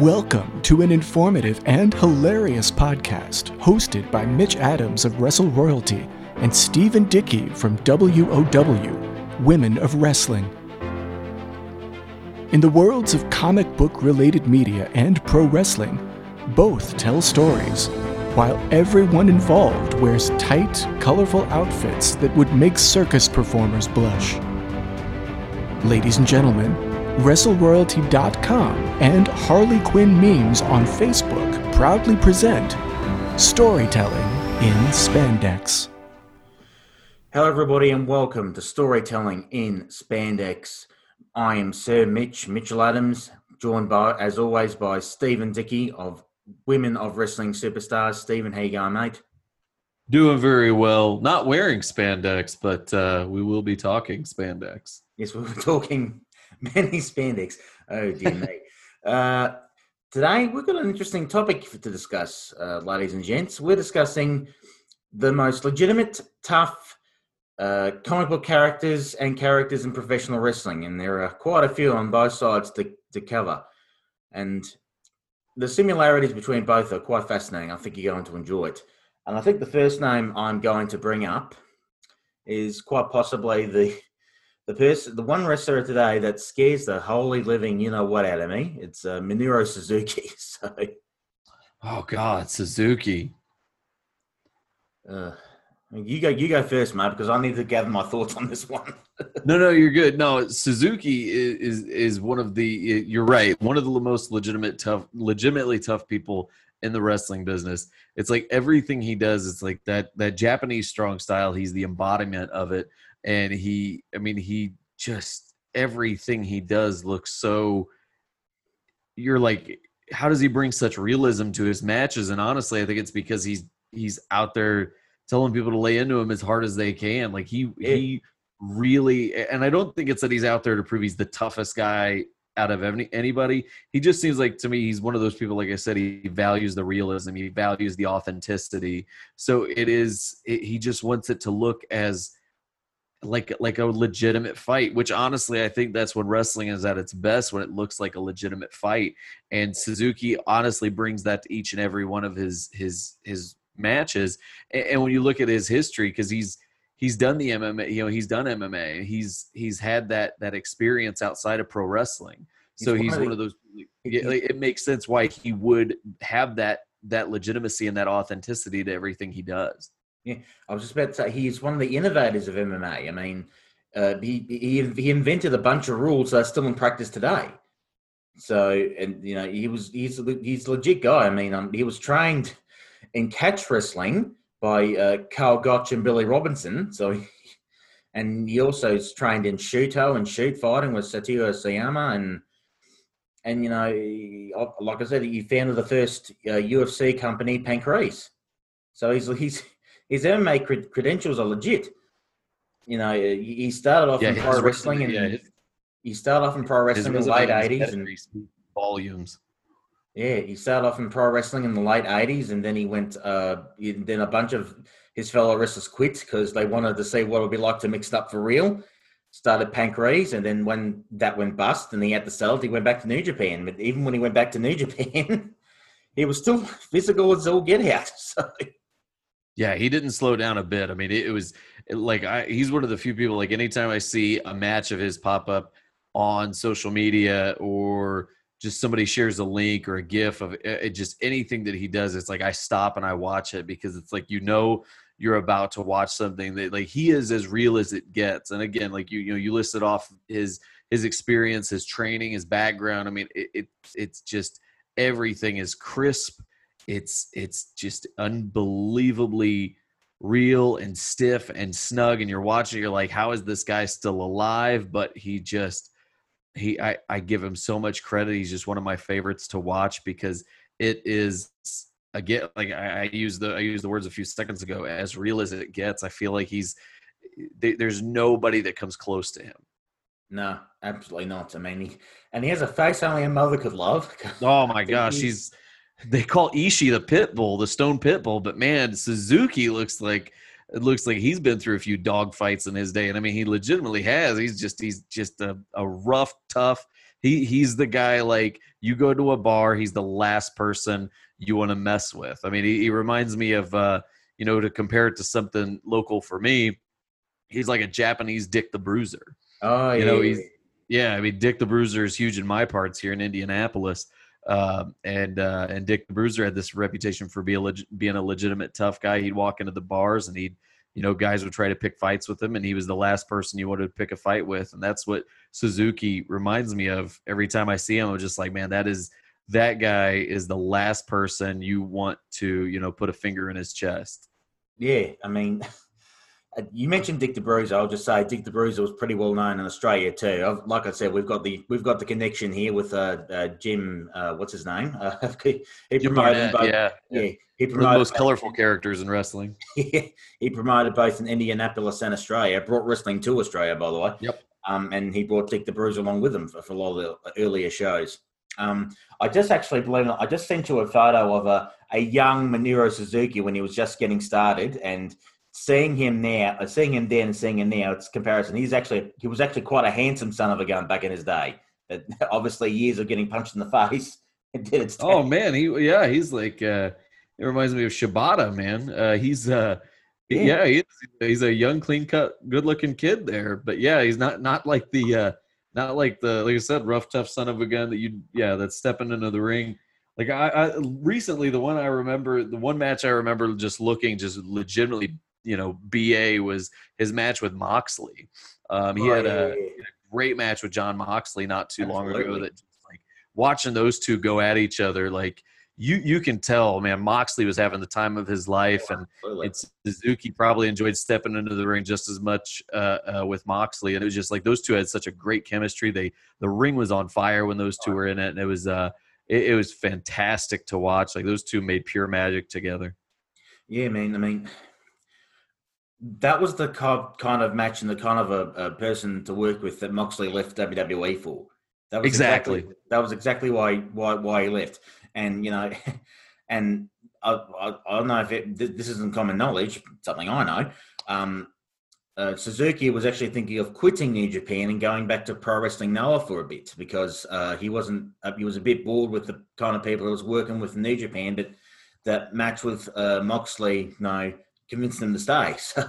Welcome to an informative and hilarious podcast hosted by Mitch Adams of Wrestle Royalty and Stephen Dickey from WOW, Women of Wrestling. In the worlds of comic book related media and pro wrestling, both tell stories, while everyone involved wears tight, colorful outfits that would make circus performers blush. Ladies and gentlemen, WrestleRoyalty.com and Harley Quinn Memes on Facebook proudly present Storytelling in Spandex. Hello, everybody, and welcome to Storytelling in Spandex. I am Sir Mitch Mitchell Adams, joined by, as always, by Stephen Dickey of Women of Wrestling Superstars. Stephen, how you going, mate? Doing very well. Not wearing spandex, but uh, we will be talking spandex. Yes, we were talking many spandex. Oh dear me. Uh, today we've got an interesting topic to discuss, uh, ladies and gents. We're discussing the most legitimate, tough uh, comic book characters and characters in professional wrestling, and there are quite a few on both sides to, to cover. And the similarities between both are quite fascinating. I think you're going to enjoy it. And I think the first name I'm going to bring up is quite possibly the the person, the one wrestler today that scares the holy living, you know what, out of me. It's uh, Minoru Suzuki. So, oh God, Suzuki. Uh, you go, you go first, mate, because I need to gather my thoughts on this one. no, no, you're good. No, Suzuki is, is is one of the. You're right. One of the most legitimate, tough, legitimately tough people in the wrestling business. It's like everything he does. It's like that that Japanese strong style. He's the embodiment of it and he i mean he just everything he does looks so you're like how does he bring such realism to his matches? And honestly i think it's because he's he's out there telling people to lay into him as hard as they can. Like he he really and i don't think it's that he's out there to prove he's the toughest guy out of any, anybody. He just seems like to me he's one of those people like i said he values the realism he values the authenticity. So it is it, he just wants it to look as like like a legitimate fight which honestly i think that's when wrestling is at its best when it looks like a legitimate fight. And suzuki honestly brings that to each and every one of his his his matches. And, and when you look at his history because he's he's done the mma you know he's done mma he's he's had that that experience outside of pro wrestling. So he's, he's one of those it makes sense why he would have that that legitimacy and that authenticity to everything he does yeah, I was just about to say he's one of the innovators of MMA. I mean, uh, he, he he invented a bunch of rules that are still in practice today. So, and you know, he was he's he's a legit guy. I mean, um, he was trained in catch wrestling by uh, Karl Gotch and Billy Robinson. So, and he also is trained in Shooto and shoot fighting with Satoru Sayama and and you know, like I said, he founded the first uh, UFC company, Pancrase. So he's he's his MMA credentials are legit. You know, he started off yeah, in pro wrestling, and yeah, his, he started off in pro wrestling in the late eighties and volumes. Yeah, he started off in pro wrestling in the late eighties, and then he went. Uh, then a bunch of his fellow wrestlers quit because they wanted to see what it would be like to mix it up for real. Started Pancrase, and then when that went bust, and he had to sell it, he went back to New Japan. But even when he went back to New Japan, he was still physical as all get out. So yeah, he didn't slow down a bit. I mean, it, it was like I, he's one of the few people. Like anytime I see a match of his pop up on social media or just somebody shares a link or a gif of eh, it, just anything that he does, it's like I stop and I watch it because it's like you know you're about to watch something that like he is as real as it gets. And again, like you you know you listed off his his experience, his training, his background. I mean, it, it it's just everything is crisp it's it's just unbelievably real and stiff and snug and you're watching you're like how is this guy still alive? But he just he I, I give him so much credit. He's just one of my favorites to watch because it is again like I, I use the i used the words a few seconds ago as real as it gets i feel like he's there's nobody that comes close to him. No absolutely not i mean he, and he has a face only a mother could love oh my gosh he's they call Ishii the pit bull, the stone pit bull, but man, Suzuki looks like it looks like he's been through a few dog fights in his day, and I mean, he legitimately has. He's just he's just a, a rough, tough. he he's the guy like you go to a bar, he's the last person you want to mess with. I mean, he, he reminds me of uh, you know, to compare it to something local for me, he's like a Japanese Dick the Bruiser. Oh, You yeah. know, he's yeah, I mean Dick the Bruiser is huge in my parts here in Indianapolis. Um, and uh, and Dick the Bruiser had this reputation for being a leg- being a legitimate tough guy. He'd walk into the bars and he'd, you know, guys would try to pick fights with him, and he was the last person you wanted to pick a fight with. And that's what Suzuki reminds me of every time I see him. I'm just like, man, that is that guy is the last person you want to, you know, put a finger in his chest. Yeah, I mean, you mentioned Dick the Bruiser. I'll just say Dick the Bruiser was pretty well known in Australia too. I've, like I said, we've got the we've got the connection here with uh, uh, Jim. Uh, what's his name? Uh, he, he Jim promoted Barnett, both- yeah, yeah. He one of the promoted most colorful characters in wrestling. he promoted both in Indianapolis and Australia. Brought wrestling to Australia, by the way. Yep. Um, and he brought Dick the Bruiser along with him for, for a lot of the earlier shows. Um, I just actually believe it, I just sent you a photo of a, a young Minoru Suzuki when he was just getting started, and seeing him now, uh, seeing him then, and seeing him now, it's comparison. He's actually he was actually quite a handsome son of a gun back in his day. But obviously, years of getting punched in the face it did its. Oh man, he yeah, he's like uh it reminds me of Shibata, man. Uh he's uh Yeah. yeah, he's, he's a young, clean cut, good looking kid there. But yeah, he's not not like the uh not like the like I said, rough tough son of a gun that you yeah, that's stepping into the ring. Like I, I recently the one I remember the one match I remember just looking just legitimately, you know, BA was his match with Moxley. Um he Oh, had a yeah, yeah. great match with John Moxley not too long ago that just like watching those two go at each other like you you can tell man Moxley was having the time of his life and it's Suzuki probably enjoyed stepping into the ring just as much uh, uh, with Moxley. And it was just like those two had such a great chemistry. They the ring was on fire when those two were in it and it was uh it, it was fantastic to watch. Like those two made pure magic together. Yeah, man. I mean, that was the kind of match and the kind of a, a person to work with that Moxley left WWE for. That was Exactly. that was exactly why why why he left. And you know, and I, I, I don't know if it, th- this isn't common knowledge, something I know. Um, uh, Suzuki was actually thinking of quitting New Japan and going back to Pro Wrestling Noah for a bit because uh, he wasn't uh, he was a bit bored with the kind of people he was working with in New Japan, but that match with uh, Moxley, no, convinced them to stay. So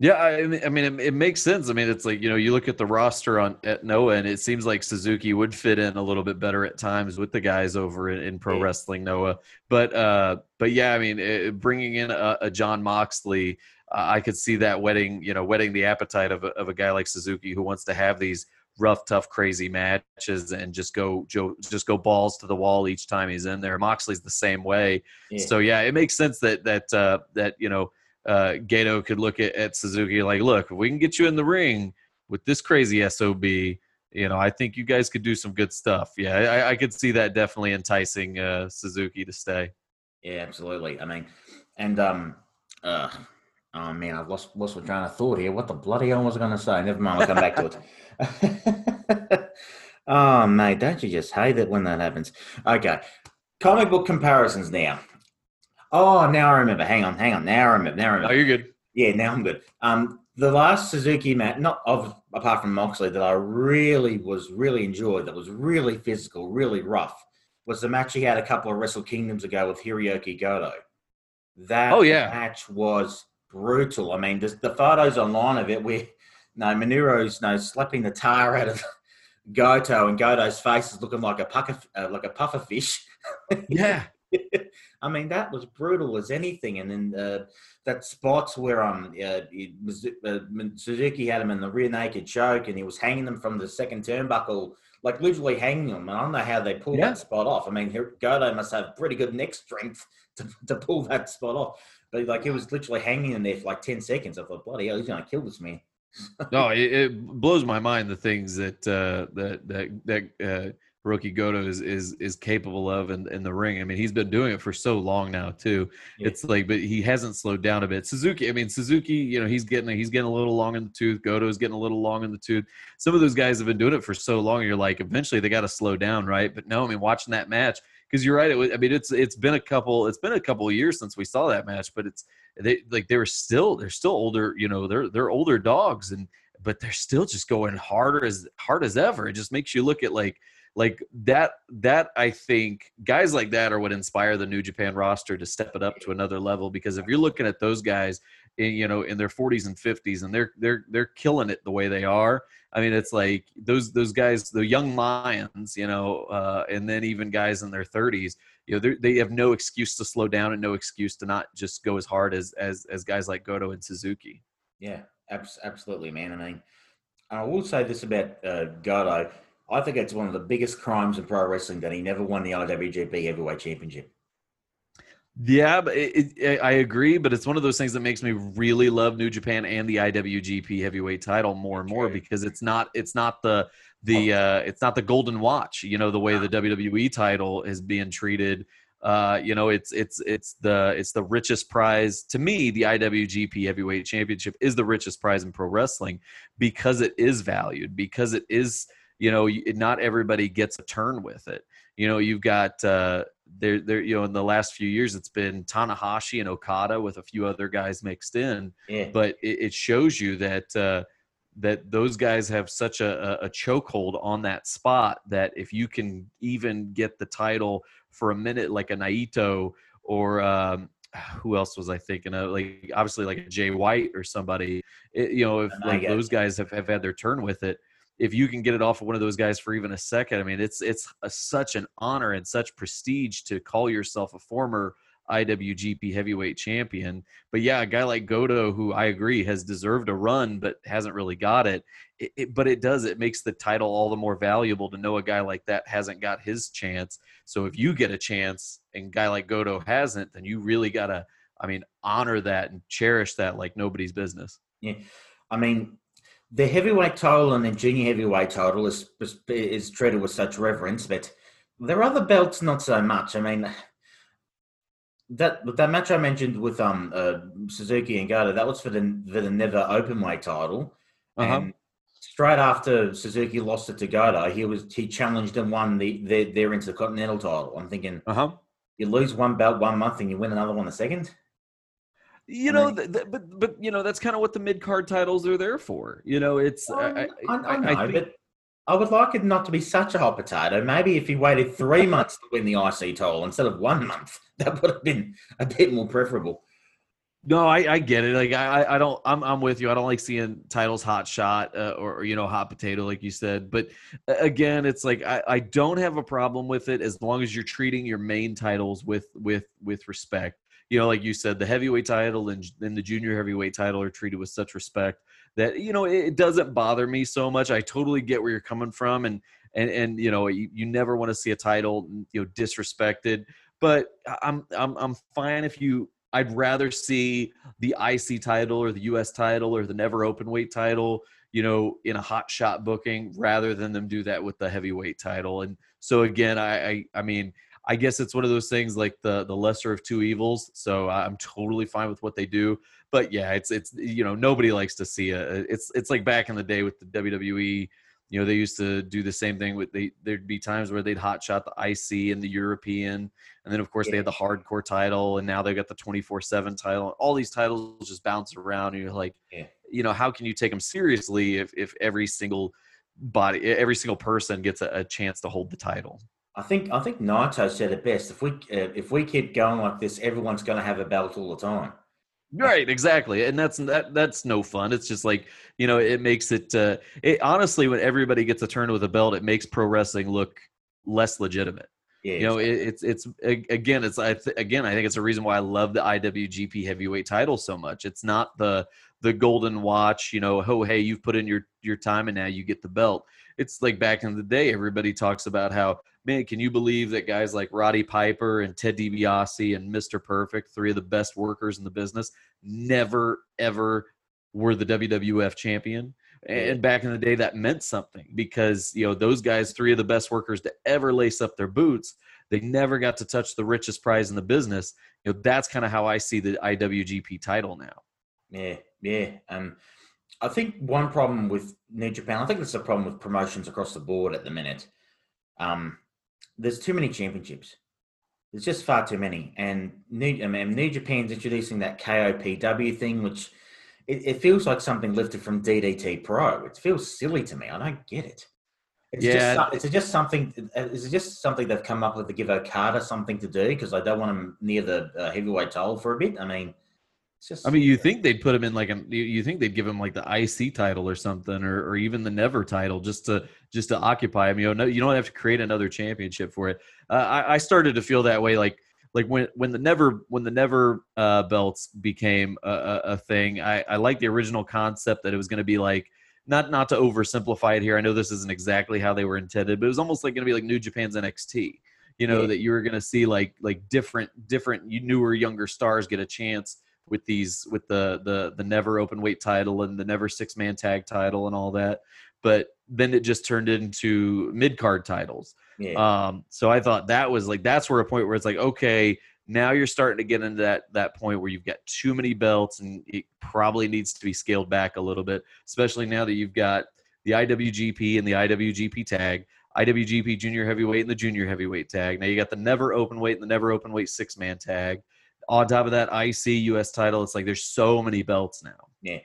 Yeah, I mean, I mean, it, it makes sense. I mean, it's like you know, you look at the roster on at Noah, and it seems like Suzuki would fit in a little bit better at times with the guys over in, in Pro Yeah. Wrestling Noah. But uh, but yeah, I mean, it, bringing in a, a John Moxley, uh, I could see that wetting you know wetting the appetite of a, of a guy like Suzuki who wants to have these rough, tough, crazy matches and just go Joe just go balls to the wall each time he's in there. Moxley's the same way. yeah. So yeah, it makes sense that that uh, that you know uh, Gedo could look at, at Suzuki like, look, if we can get you in the ring with this crazy sob, you know, I think you guys could do some good stuff. Yeah, I, I could see that definitely enticing uh, Suzuki to stay. Yeah, absolutely. I mean, and um, uh, oh man, I've lost lost my train of thought here. What the bloody hell was I going to say? Never mind. I'll come back to it. oh mate, don't you just hate it when that happens? Okay, comic book comparisons now. Oh, now I remember. Hang on, hang on. Now I remember. Now I remember. Oh, you're good. Yeah, now I'm good. Um, the last Suzuki match, not of apart from Moxley, that I really was really enjoyed, that was really physical, really rough, was the match he had a couple of Wrestle Kingdoms ago with Hiroki Goto. That Oh, yeah. match was brutal. I mean, the photos online of it where no Minoru's no slapping the tar out of Goto, and Goto's face is looking like a pucker, uh, like a puffer fish. Yeah. I mean, that was brutal as anything. And then uh, that spot where um, uh, it was, uh, Suzuki had him in the rear naked choke, and he was hanging them from the second turnbuckle, like literally hanging them. And I don't know how they pulled Yeah. that spot off. I mean, Goto must have pretty good neck strength to, to pull that spot off. But like, it was literally hanging in there for like ten seconds. I thought, bloody hell, he's gonna kill this man. No, it, it blows my mind the things that uh, that that that uh, Hiroki Goto is is is capable of in, in the ring. I mean, he's been doing it for so long now too. Yeah. It's like, but he hasn't slowed down a bit. Suzuki, I mean, Suzuki, you know, he's getting he's getting a little long in the tooth. Goto's getting a little long in the tooth. Some of those guys have been doing it for so long. You're like, eventually they got to slow down, right? But no, I mean, watching that match because you're right. It was, I mean, it's it's been a couple it's been a couple years since we saw that match, but it's they like they were still they're still older. You know, they're they're older dogs and but they're still just going harder as hard as ever. It just makes you look at like like that that I think guys like that are what inspire the New Japan roster to step it up to another level because if you're looking at those guys you know in their 40s and 50s and they're they're they're killing it the way they are. I mean it's like those those guys the young lions you know uh, and then even guys in their 30s you know they have no excuse to slow down and no excuse to not just go as hard as as as guys like Goto and Suzuki. Yeah absolutely man. I mean I will say this about uh, Goto. I think it's one of the biggest crimes in pro wrestling that he never won the IWGP Heavyweight Championship. Yeah, but it, it, I agree, but it's one of those things that makes me really love New Japan and the IWGP Heavyweight Title more and more because it's not it's not the the uh, it's not the golden watch. You know the way the WWE title is being treated. Uh, you know it's it's it's the it's the richest prize to me. The IWGP Heavyweight Championship is the richest prize in pro wrestling because it is valued because it is you know not everybody gets a turn with it you know you've got uh there there you know in the last few years it's been Tanahashi and Okada with a few other guys mixed in yeah. but it, it, shows you that uh that those guys have such a, a chokehold on that spot that if you can even get the title for a minute like a Naito or um, who else was I thinking of? Like obviously like a Jay White or somebody. It, you know, if like those guys have, have had their turn with it, if you can get it off of one of those guys for even a second, I mean, it's it's a, such an honor and such prestige to call yourself a former IWGP Heavyweight Champion. But yeah, a guy like Goto, who I agree has deserved a run but hasn't really got it, it, it, but it does. It makes the title all the more valuable to know a guy like that hasn't got his chance. So if you get a chance and guy like Goto hasn't, then you really gotta, I mean, honor that and cherish that like nobody's business. Yeah, I mean, the heavyweight title and the junior heavyweight title is, is, is treated with such reverence, but there are other belts not so much. I mean, that that match I mentioned with um uh, Suzuki and Goto, that was for the for the never open weight title, uh-huh. and straight after Suzuki lost it to Goto, he was he challenged and won the their, their intercontinental title. I'm thinking, uh huh, you lose one belt one month and you win another one the second. You know, th- th- but but you know that's kind of what the mid card titles are there for. You know, it's I, I, I, I know, think, but I would like it not to be such a hot potato. Maybe if he waited three months to win the IC title instead of one month, that would have been a bit more preferable. No, I, I get it. Like I, I don't. I'm, I'm with you. I don't like seeing titles hot shot uh, or, or, you know hot potato, like you said. But again, it's like I, I don't have a problem with it as long as you're treating your main titles with with with respect you know, like you said, the heavyweight title and, and the junior heavyweight title are treated with such respect that you know it, doesn't bother me so much. I totally get where you're coming from, and and and you know you, you never want to see a title you know disrespected. But I'm I'm I'm fine if you. I'd rather see the IC title or the US title or the never open weight title, you know, in a hot shot booking rather than them do that with the heavyweight title. And so again, I I, I mean I guess it's one of those things like the the lesser of two evils. So I'm totally fine with what they do. But yeah, it's it's you know nobody likes to see a it's it's like back in the day with the WWE. You know they used to do the same thing with they there'd be times where they'd hot shot the IC and the European, and then of course yeah. they had the hardcore title, and now they've got the 24 seven title. All these titles just bounce around, and you're like, yeah. you know, how can you take them seriously if if every single body every single person gets a, a chance to hold the title I think I think Naito said it best. If we uh, if we keep going like this, everyone's going to have a belt all the time. Right, exactly, and that's that. That's no fun. It's just like you know, it makes it. Uh, it honestly, when everybody gets a turn with a belt, it makes pro wrestling look less legitimate. Yeah, you know, exactly. it, it's it's again, it's I th- again, I think it's a reason why I love the IWGP Heavyweight Title so much. It's not the the golden watch, you know, oh hey, you've put in your your time and now you get the belt. It's like back in the day, everybody talks about how man, can you believe that guys like Roddy Piper and Ted DiBiase and Mr. Perfect, three of the best workers in the business, never ever were the WWF champion? And back in the day, that meant something because you know those guys, three of the best workers to ever lace up their boots, they never got to touch the richest prize in the business. You know that's kind of how I see the IWGP title now. Yeah, yeah. Um, I think one problem with New Japan, I think it's a problem with promotions across the board at the minute. Um, there's too many championships. There's just far too many. And New, I mean, New Japan's introducing that KOPW thing, which it, it feels like something lifted from DDT Pro. It feels silly to me. I don't get it. It's Yeah. just it's just something. Is it just something they've come up with to give Okada something to do because I don't want him near the uh, heavyweight title for a bit. I mean, just. I mean, you think they'd put him in like a you, you think they'd give him like the IC title or something, or, or even the Never title, just to just to occupy him. You know, no, you don't have to create another championship for it. Uh, I, I started to feel that way, like like when when the Never when the Never uh, belts became a, a, a thing. I, I like the original concept that it was going to be like not not to oversimplify it here. I know this isn't exactly how they were intended, but it was almost like going to be like New Japan's NXT. You know Yeah. that you were going to see like like different different newer younger stars get a chance with these with the the the never open weight title and the never six man tag title and all that. But then it just turned into mid card titles. yeah. Um, so I thought that was like that's where a point where it's like okay, now you're starting to get into that that point where you've got too many belts and it probably needs to be scaled back a little bit, especially now that you've got the IWGP and the IWGP tag, IWGP Junior Heavyweight and the Junior Heavyweight tag. Now you got the never open weight and the never open weight six man tag. On top of that, IC US title. It's like there's so many belts now. Yeah.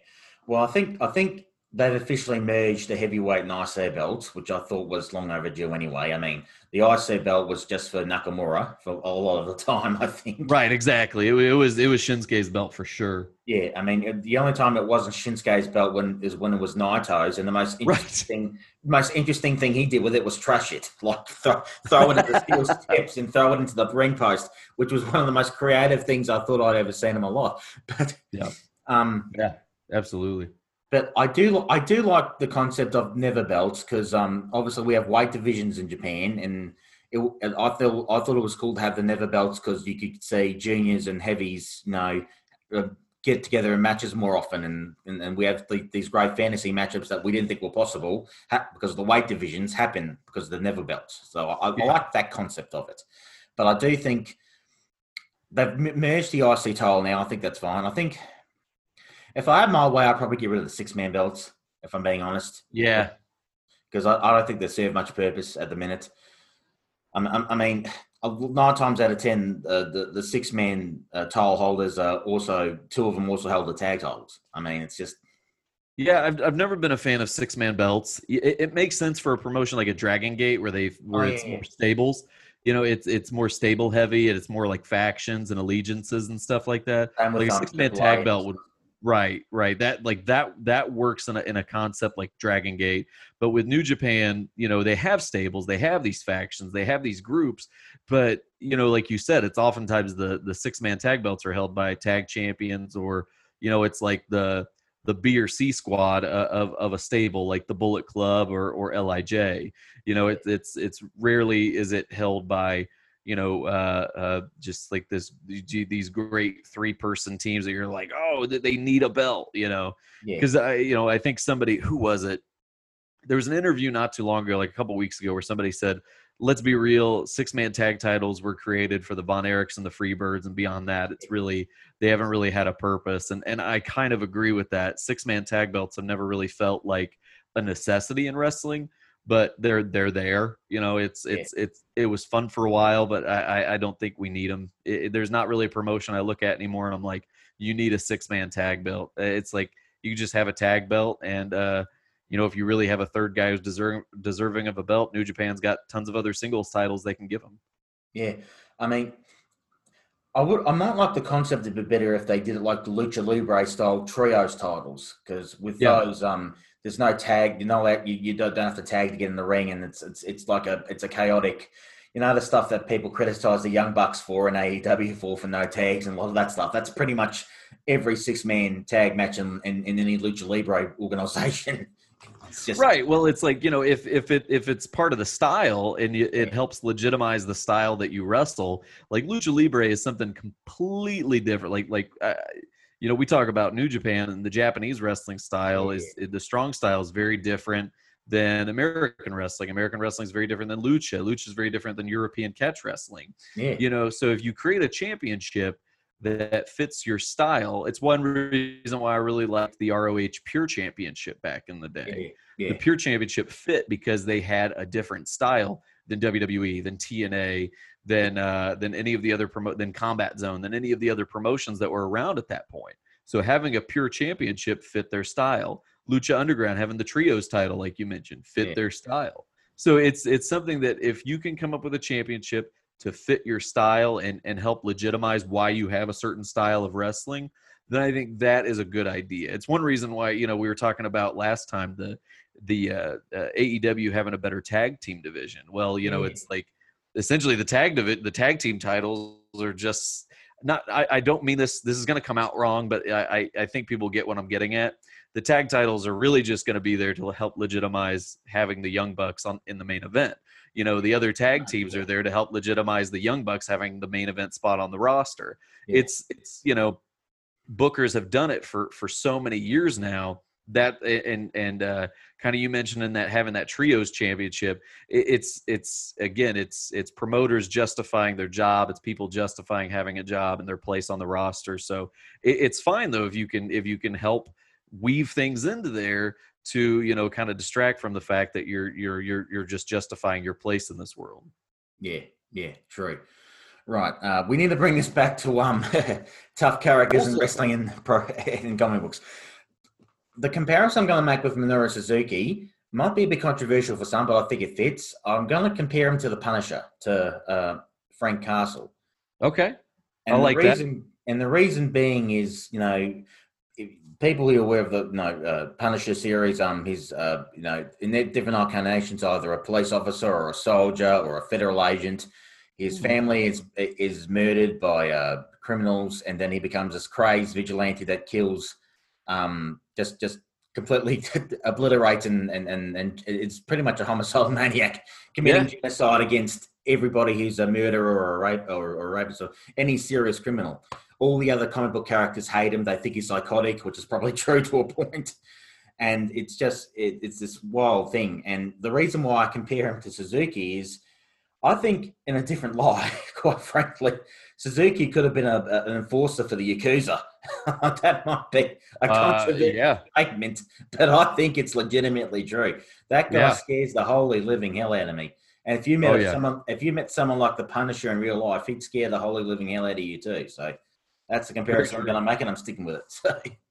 Well, I think I think they've officially merged the heavyweight and IC belts, which I thought was long overdue anyway. I mean, the IC belt was just for Nakamura for a lot of the time, I think. Right, exactly. It, it was it was Shinsuke's belt for sure. Yeah, I mean, the only time it wasn't Shinsuke's belt when is when it was Naito's, and the most Right. interesting, most interesting thing he did with it was trash it, like throw, throw it into the steel steps and throw it into the ring post, which was one of the most creative things I thought I'd ever seen in my life. But Yeah. um, yeah, Absolutely. But I do I do like the concept of never belts because um obviously we have weight divisions in Japan and it, I thought I thought it was cool to have the never belts because you could see juniors and heavies you know uh, get together in matches more often and and, and we have the, these great fantasy matchups that we didn't think were possible ha- because the weight divisions happen because of the never belts. So I, I like that concept of it. But I do think they've merged the IC title now I think that's fine. I think if I had my way, I'd probably get rid of the six man belts, if I'm being honest, Yeah. because I, I don't think they serve much purpose at the minute. I, I, I mean, nine times out of ten, uh, the the six man uh, title holders are also two of them also held the tag titles. I mean, it's just Yeah, I've, I've never been a fan of six man belts. It, it makes sense for a promotion like a Dragon Gate where they where Oh, it's yeah, more stables. You know, it's it's more stable heavy and it's more like factions and allegiances and stuff like that. Like a six man tag belt would right, right. That like that that works in a in a concept like Dragon Gate. But with New Japan, you know, they have stables, they have these factions, they have these groups, but you know, like you said, it's oftentimes the the six man tag belts are held by tag champions or you know, it's like the the B or C squad uh, of of a stable like the Bullet Club or or LIJ. You know, it's it's it's rarely is it held by you know uh, uh, just like this these great three person teams that you're like oh that they need a belt you know? Yeah, because I you know I think somebody who was it? There was an interview not too long ago like a couple weeks ago where somebody said let's be real six man tag titles were created for the Von Erichs and the Freebirds and beyond that it's really they haven't really had a purpose. And and I kind of agree with that. Six man tag belts have never really felt like a necessity in wrestling but they're they're there you know it's it's it's it was fun for a while but I I, I don't think we need them it, there's not really a promotion I look at anymore and I'm like you need a six man tag belt it's like you just have a tag belt and uh you know if you really have a third guy who's deserving deserving of a belt new japan's got tons of other singles titles they can give them. yeah. I mean, I would I might like the concept a bit better if they did it like the Lucha Libre style trios titles because with Yeah. those um. There's no tag, you know that you, you don't don't have to tag to get in the ring, and it's it's it's like a it's a chaotic, you know the stuff that people criticize the Young Bucks for and AEW for for no tags and a lot of that stuff. That's pretty much every six man tag match in, in, in any lucha libre organization. Just right well it's like you know if if it if it's part of the style and you, it helps legitimize the style that you wrestle like lucha libre is something completely different like like uh, you know we talk about new japan and the japanese wrestling style is the strong style is very different than american wrestling. American wrestling is very different than lucha. Lucha is very different than european catch wrestling. Yeah, you know so if you create a championship that fits your style it's one reason why i really liked the roh pure championship back in the day. Yeah, the yeah, pure championship fit because they had a different style than wwe than tna than uh than any of the other promo than combat zone than any of the other promotions that were around at that point So having a pure championship fit their style. Lucha Underground having the trios title, like you mentioned, fit Yeah. their style. So it's it's something that if you can come up with a championship to fit your style and and help legitimize why you have a certain style of wrestling, then I think that is a good idea. It's one reason why you know we were talking about last time the the uh, uh, AEW having a better tag team division. Well, you know, Yeah. it's like essentially the tag divi- the tag team titles are just not. I, I don't mean this. This is going to come out wrong, but I, I I think people get what I'm getting at. The tag titles are really just going to be there to help legitimize having the Young Bucks on in the main event. You know, the other tag teams are there to help legitimize the Young Bucks having the main event spot on the roster. Yeah. It's it's you know, bookers have done it for for so many years now that and and uh kind of you mentioned in that having that trios championship it, it's it's again it's it's promoters justifying their job it's people justifying having a job and their place on the roster so it, it's fine though if you can if you can help weave things into there to you know kind of distract from the fact that you're you're you're you're just justifying your place in this world Yeah, yeah, true. Right. Uh, we need to bring this back to um tough characters in Also- wrestling and pro in comic books. The comparison I'm going to make with Minoru Suzuki might be a bit controversial for some, but I think it fits. I'm going to compare him to the Punisher, to uh, Frank Castle. okay And I like the that. reason, And the reason being is, you know, people who are aware of the you know, uh, Punisher series, um, he's, uh, you know, in their different incarnations, either a police officer or a soldier or a federal agent. His Mhm. family is is murdered by uh, criminals, and then he becomes this crazed vigilante that kills, um, just just completely obliterates and, and and and it's pretty much a homicidal maniac committing genocide against everybody who's a murderer or a rape or, or a rapist or any serious criminal. All the other comic book characters hate him; they think he's psychotic, which is probably true to a point. And it's just it, it's this wild thing. And the reason why I compare him to Suzuki is, I think in a different light, quite frankly, Suzuki could have been a, a- an enforcer for the Yakuza. that might be a uh, controversial yeah statement, but I think it's legitimately true. That guy Yeah. scares the holy living hell out of me. And if you met Oh, yeah. someone, if you met someone like the Punisher in real life, he'd scare the holy living hell out of you too. So that's the comparison I'm going to make, and I'm sticking with it.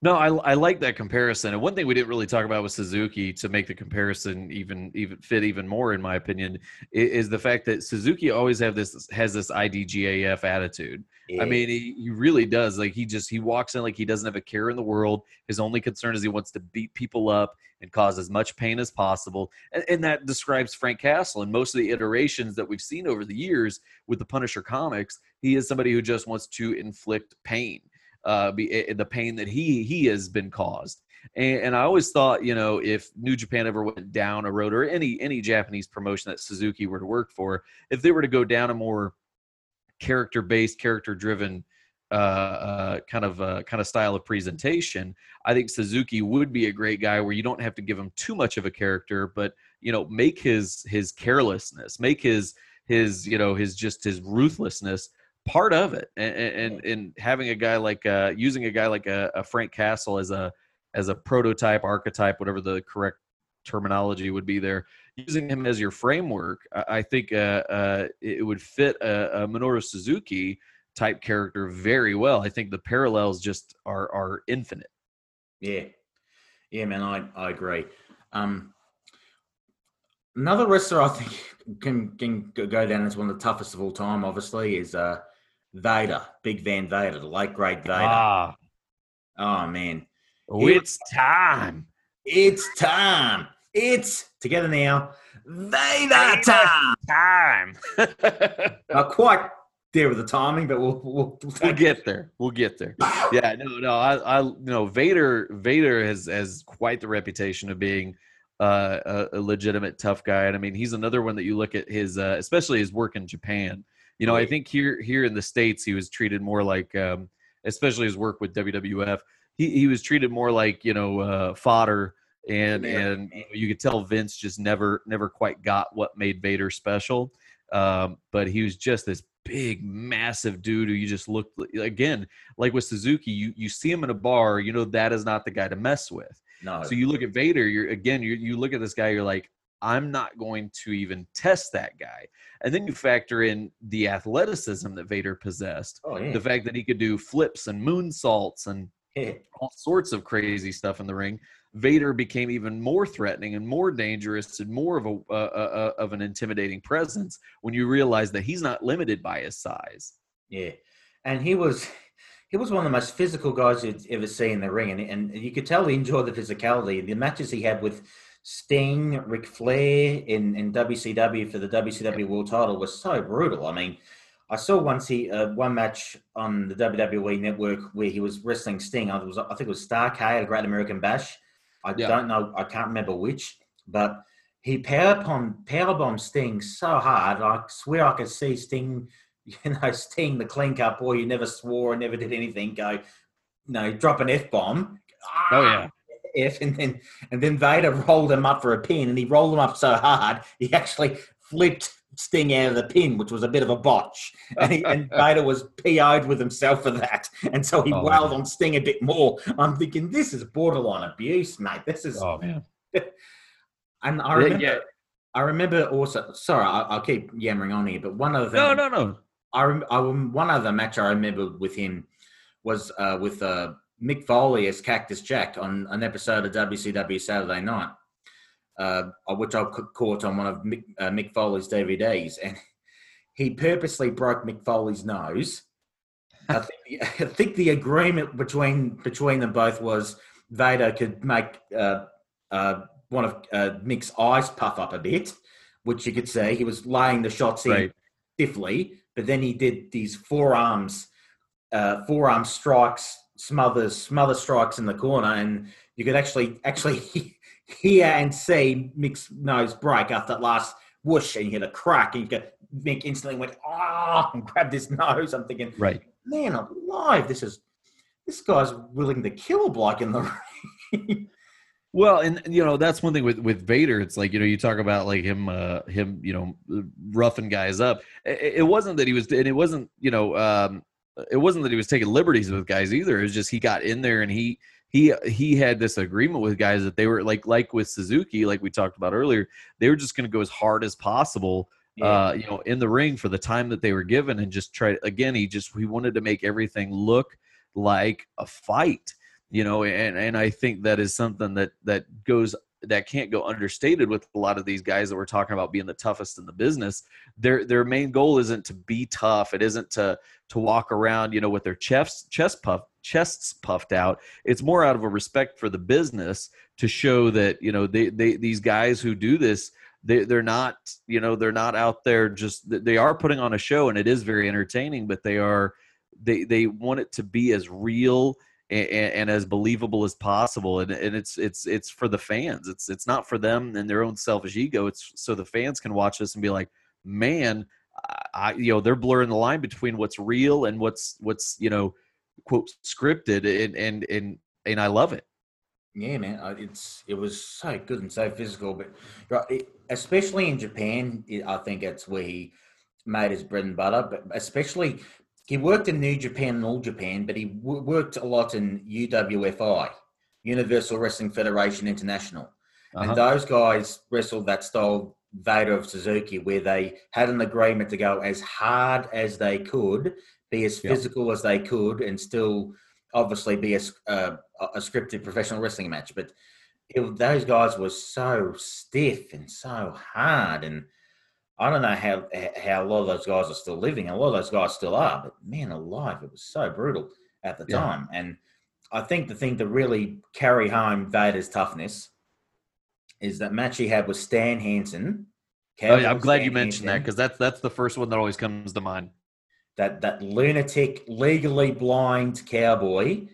No, I, I like that comparison. And one thing we didn't really talk about with Suzuki to make the comparison even even fit even more, in my opinion, i- is the fact that Suzuki always have this has this IDGAF attitude. yeah. I mean, he, he really does. Like he just he walks in like he doesn't have a care in the world. His only concern is he wants to beat people up and cause as much pain as possible. And, and that describes Frank Castle and most of the iterations that we've seen over the years with the Punisher comics. He is somebody who just wants to inflict pain, uh, be, eh, the pain that he he has been caused. And, and I always thought, you know, if New Japan ever went down a road, or any any Japanese promotion that Suzuki were to work for, if they were to go down a more character based, character driven uh, uh, kind of uh, kind of style of presentation, I think Suzuki would be a great guy where you don't have to give him too much of a character, but you know, make his his carelessness, make his his you know his just his ruthlessness part of it, and and, and having a guy like uh, using a guy like a, a Frank Castle as a as a prototype archetype, whatever the correct terminology would be there using him as your framework, I I think uh, uh, it would fit a, a Minoru Suzuki type character very well. I think the parallels just are are infinite. Yeah, yeah, man, I, I agree. Um, another wrestler I think can can go go down as one of the toughest of all time. Obviously, is uh, Vader, Big Van Vader, the late great Vader. Ah, Oh man, oh, it's time. it's time. It's together now. Vader time. Time. Not quite there with the timing, but we'll we'll, we'll we'll get there. We'll get there. Yeah, no, no. I, I, you know, Vader, Vader has has quite the reputation of being uh, a, a legitimate tough guy, and I mean, he's another one that you look at his, uh, especially his work in Japan. You know, I think here here in the states, he was treated more like, um, especially his work with WWF. He he was treated more like you know uh, fodder, and Yeah. and you, know, you could tell Vince just never never quite got what made Vader special. Um, but he was just this big, massive dude who you just looked again like with Suzuki. You you see him in a bar, you know that is not the guy to mess with. no. So you look at Vader, you're again, you you look at this guy, you're like, I'm not going to even test that guy. And then you factor in the athleticism that Vader possessed, oh yeah. the fact that he could do flips and moonsaults and Yeah. all sorts of crazy stuff in the ring. Vader became even more threatening and more dangerous and more of a uh, uh, of an intimidating presence when you realize that he's not limited by his size. Yeah, and he was he was one of the most physical guys you'd ever see in the ring, and, and you could tell he enjoyed the physicality. The matches he had with Sting, Ric Flair in, in WCW for the WCW World Title was so brutal. I mean, I saw once he uh, one match on the WWE Network where he was wrestling Sting. I was I think it was Starcade, a Great American Bash. I Yeah. don't know, I can't remember which, but he power bomb power bombed Sting so hard. I swear I could see Sting, you know, Sting the clean cut boy. You never swore, never did anything. Go, you know, drop an f bomb. Oh, yeah. F, and then and then Vader rolled him up for a pin, and he rolled him up so hard he actually flipped Sting out of the pin, which was a bit of a botch. And, he, and Vader was PO'd with himself for that, and so he Oh, wailed man. on Sting a bit more. I'm thinking this is borderline abuse, mate. This is, Oh man, and I remember, yeah. I remember also. Sorry, I, I'll keep yammering on here, but one other thing. no, no, no. I, rem- I one other match I remember with him was uh, with uh, Mick Foley as Cactus Jack on an episode of WCW Saturday Night, uh, which I caught on one of Mick, uh, Mick Foley's DVDs, and he purposely broke Mick Foley's nose. I think, the, I think the agreement between between them both was Vader could make uh, uh, one of uh, Mick's eyes puff up a bit, which you could see he was laying the shots in Right. stiffly, but then he did these forearms, uh, forearm strikes, smothers, smother strikes in the corner, and you could actually actually hear and see Mick's nose break after that last whoosh, and you hear the crack, and you go, Mick instantly went ah and grabbed his nose. I'm thinking, Right. man alive, this is this guy's willing to kill a bloke in the ring. Well, and you know that's one thing with with Vader. It's like you know you talk about like him, uh, him, you know, roughing guys up. It, it wasn't that he was, and it wasn't, you know, um, it wasn't that he was taking liberties with guys either. It was just he got in there and he he he had this agreement with guys that they were like like with Suzuki, like we talked about earlier. They were just going to go as hard as possible uh, you know, in the ring for the time that they were given, and just try again. He just he wanted to make everything look like a fight, you know, and and I think that is something that that goes that can't go understated with a lot of these guys that we're talking about being the toughest in the business. Their their main goal isn't to be tough. It isn't to to walk around, you know, with their chests chest puff chests puffed out. It's more out of a respect for the business to show that you know they they these guys who do this they they're not you know they're not out there just they are putting on a show and it is very entertaining but they are they they want it to be as real and, and as believable as possible and, and it's it's it's for the fans it's it's not for them and their own selfish ego it's so the fans can watch this and be like man I, you know they're blurring the line between what's real and what's what's you know quote scripted and and and and I love it Yeah, man, uh, it's it was so good and so physical, but especially in Japan, I think that's where he made his bread and butter. But especially, he worked in New Japan and All Japan, but he w- worked a lot in UWFI, Universal Wrestling Federation International, Uh-huh. and those guys wrestled that style Vader of Suzuki, where they had an agreement to go as hard as they could, be as Yeah. physical as they could, and still obviously be a, uh, a scripted professional wrestling match. But it, those guys were so stiff and so hard, and I don't know how how a lot of those guys are still living. A lot of those guys still are, but man alive, it was so brutal at the Yeah. time. And I think the thing to really carry home Vader's toughness is that match he had with Stan Hansen. Oh, yeah, I'm glad Stan you mentioned that because that's that's the first one that always comes to mind. that that lunatic, legally blind cowboy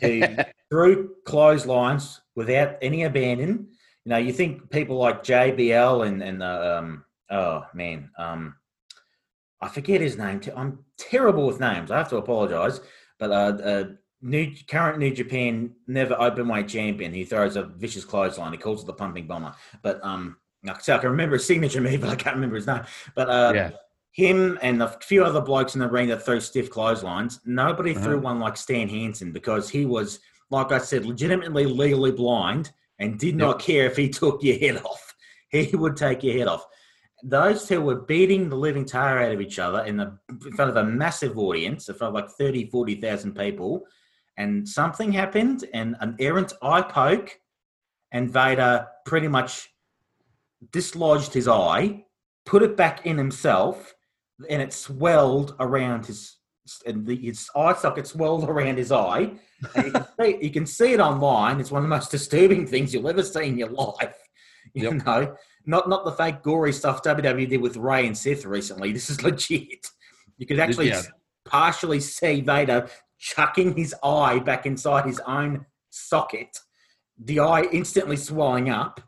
who threw clotheslines without any abandon. You know, you think people like JBL and and uh, um oh man um I forget his name. I'm terrible with names. I have to apologize. But uh, uh new current New Japan never open weight champion. He throws a vicious clothesline. He calls it the pumping bomber. But um, so I can remember his signature move, but I can't remember his name. But uh, yeah, him and a few other blokes in the ring that threw stiff clotheslines. Nobody Uh-huh. threw one like Stan Hansen because he was, like I said, legitimately legally blind and did not care if he took your head off. He would take your head off. Those two were beating the living tar out of each other in, the, in front of a massive audience, in front of like 30, 40,000 people. and something happened, and an errant eye poke, and Vader pretty much dislodged his eye, put it back in himself, and it swelled around his and the, his eye socket swelled around his eye. And you, can see, you can see it online. It's one of the most disturbing things you'll ever see in your life. You Yep. know, not not the fake gory stuff WWE did with Ray and Seth recently. This is legit. You could actually Yeah. partially see Vader chucking his eye back inside his own socket. The eye instantly swelling up.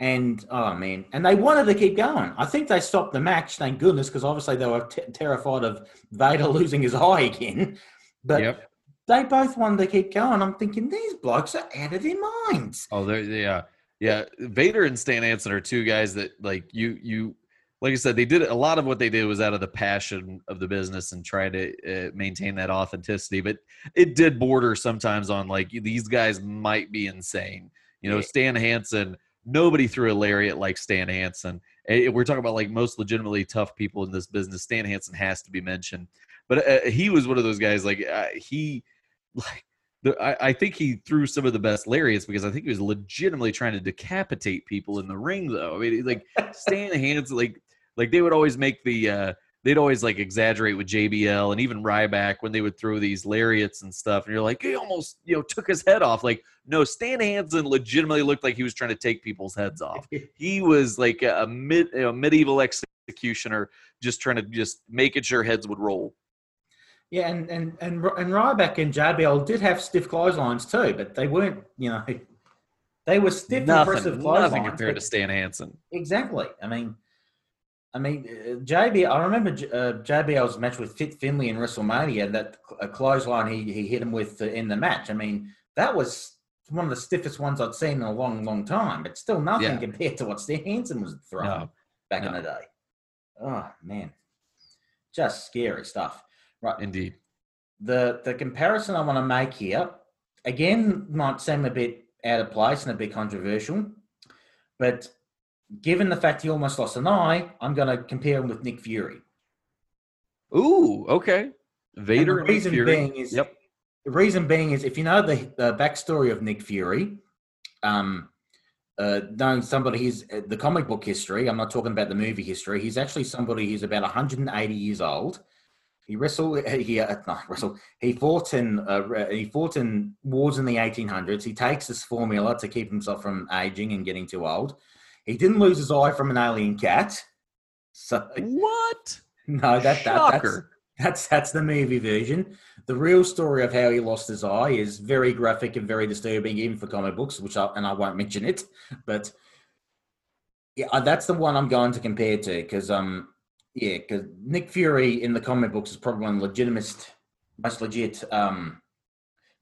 And oh man, and they wanted to keep going. I think they stopped the match, thank goodness, because obviously they were t- terrified of Vader losing his eye again. But Yep. they both wanted to keep going. I'm thinking these blokes are out of their minds. Oh, they yeah, yeah. Vader and Stan Hansen are two guys that, like you, you, like I said, they did a lot of what they did was out of the passion of the business and trying to uh, maintain that authenticity. But it did border sometimes on like these guys might be insane. You know, Stan Hansen. Nobody threw a lariat like Stan Hansen. We're talking about like most legitimately tough people in this business. Stan Hansen has to be mentioned, but uh, he was one of those guys. Like uh, he, like the, I, I think he threw some of the best lariats because I think he was legitimately trying to decapitate people in the ring. Though I mean, like Stan Hansen, like like they would always make the uh, they'd always like exaggerate with JBL and even Ryback when they would throw these lariats and stuff, and you're like, he almost you know took his head off. Like no, Stan Hansen legitimately looked like he was trying to take people's heads off. He was like a mid a medieval executioner, just trying to just making sure heads would roll. Yeah, and and and and Ryback and JBL did have stiff clotheslines too, but they weren't. You know, they were stiff, impressive clotheslines. nothing compared to Stan Hansen. Exactly. I mean, I mean, uh, JB. I remember J- uh, JBL's match with Fit Finlay in WrestleMania. That a clothesline he he hit him with uh, in the match. I mean, that was one of the stiffest ones I'd seen in a long, long time. But still, nothing Yeah. compared to what Stan Hansen was throwing No, back in the day. Oh man, just scary stuff. Right. indeed. the the comparison I want to make here again might seem a bit out of place and a bit controversial, but given the fact he almost lost an eye, I'm going to compare him with Nick Fury. Ooh, okay. Vader the and Nick reason Fury. being is- yep. The reason being is if you know the the backstory of Nick Fury, um, uh, knowing somebody he's uh, the comic book history. I'm not talking about the movie history. He's actually somebody who's about 180 years old. He wrestled. He uh, not wrestled. He fought in. Uh, he fought in wars in the 1800s. He takes this formula to keep himself from aging and getting too old. He didn't lose his eye from an alien cat. So What? no, that, that that's, that's that's the movie version. The real story of how he lost his eye is very graphic and very disturbing, even for comic books. Which I, and I won't mention it, but yeah, uh, that's the one I'm going to compare to because um yeah, because Nick Fury in the comic books is probably one of the legitimate, most legit um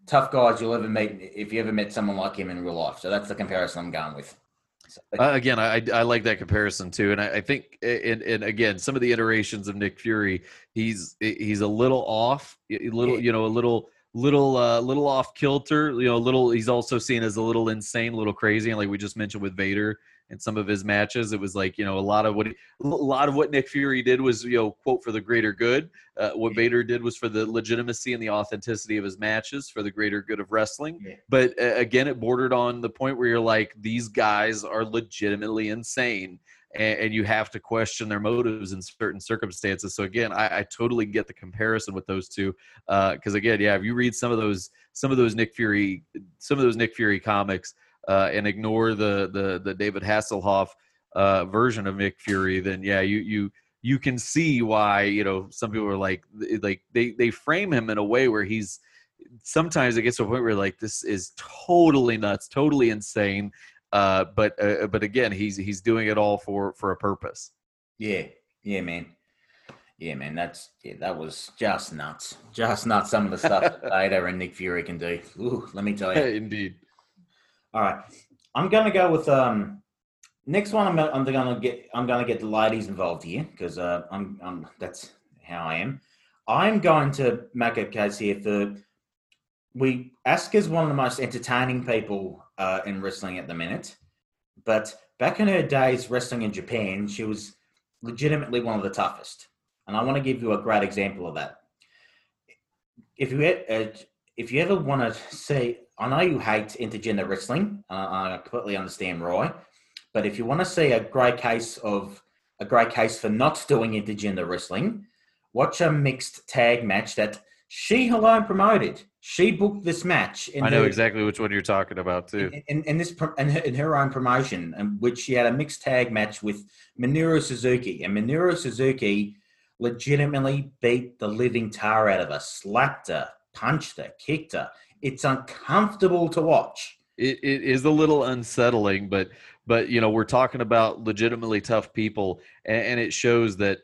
tough guys you'll ever meet if you ever met someone like him in real life. So that's the comparison I'm going with. So, Uh, again, I I like that comparison too, and I, I think and and again, some of the iterations of Nick Fury, he's he's a little off, a little Yeah. you know, a little little uh little off kilter, you know, a little. He's also seen as a little insane, a little crazy, and like we just mentioned with Vader in some of his matches, it was like you know a lot of what he, a lot of what Nick Fury did was you know quote for the greater good. Uh, what. Vader did was for the legitimacy and the authenticity of his matches, for the greater good of wrestling yeah. but uh, again it bordered on the point where you're like these guys are legitimately insane and, and you have to question their motives in certain circumstances so again i, I totally get the comparison with those two because again yeah if you read some of those some of those nick fury some of those nick fury comics uh, and ignore the the the david hasselhoff uh, version of nick fury then yeah you you you can see why you know some people are like like they they frame him in a way where he's sometimes it gets to a point where like this is totally nuts, totally insane. Uh, but uh, but again, he's he's doing it all for for a purpose. Yeah, yeah, man. Yeah, man. That's yeah, that was just nuts. Just nuts. Some of the stuff that Vader and Nick Fury can do. Ooh, let me tell you. Indeed. All right, I'm gonna go with um. Next one, I'm gonna, I'm gonna get I'm gonna get the ladies involved here because uh, I'm, I'm that's how I am. I'm going to make a case here for we. Asuka's one of the most entertaining people uh, in wrestling at the minute, but back in her days wrestling in Japan, she was legitimately one of the toughest. And I want to give you a great example of that. If you had, uh, if you ever want to see, I know you hate intergender wrestling. Uh, I completely understand, Roy. But if you want to see a great case of a great case for not doing intergender wrestling, watch a mixed tag match that she alone promoted. She booked this match. I know her, exactly which one you're talking about too. In, in, in this in her, in her, own promotion, in which she had a mixed tag match with Minoru Suzuki, and Minoru Suzuki legitimately beat the living tar out of her, slapped her, punched her, kicked her. It's uncomfortable to watch. It, it is a little unsettling, but but you know we're talking about legitimately tough people, and, and it shows that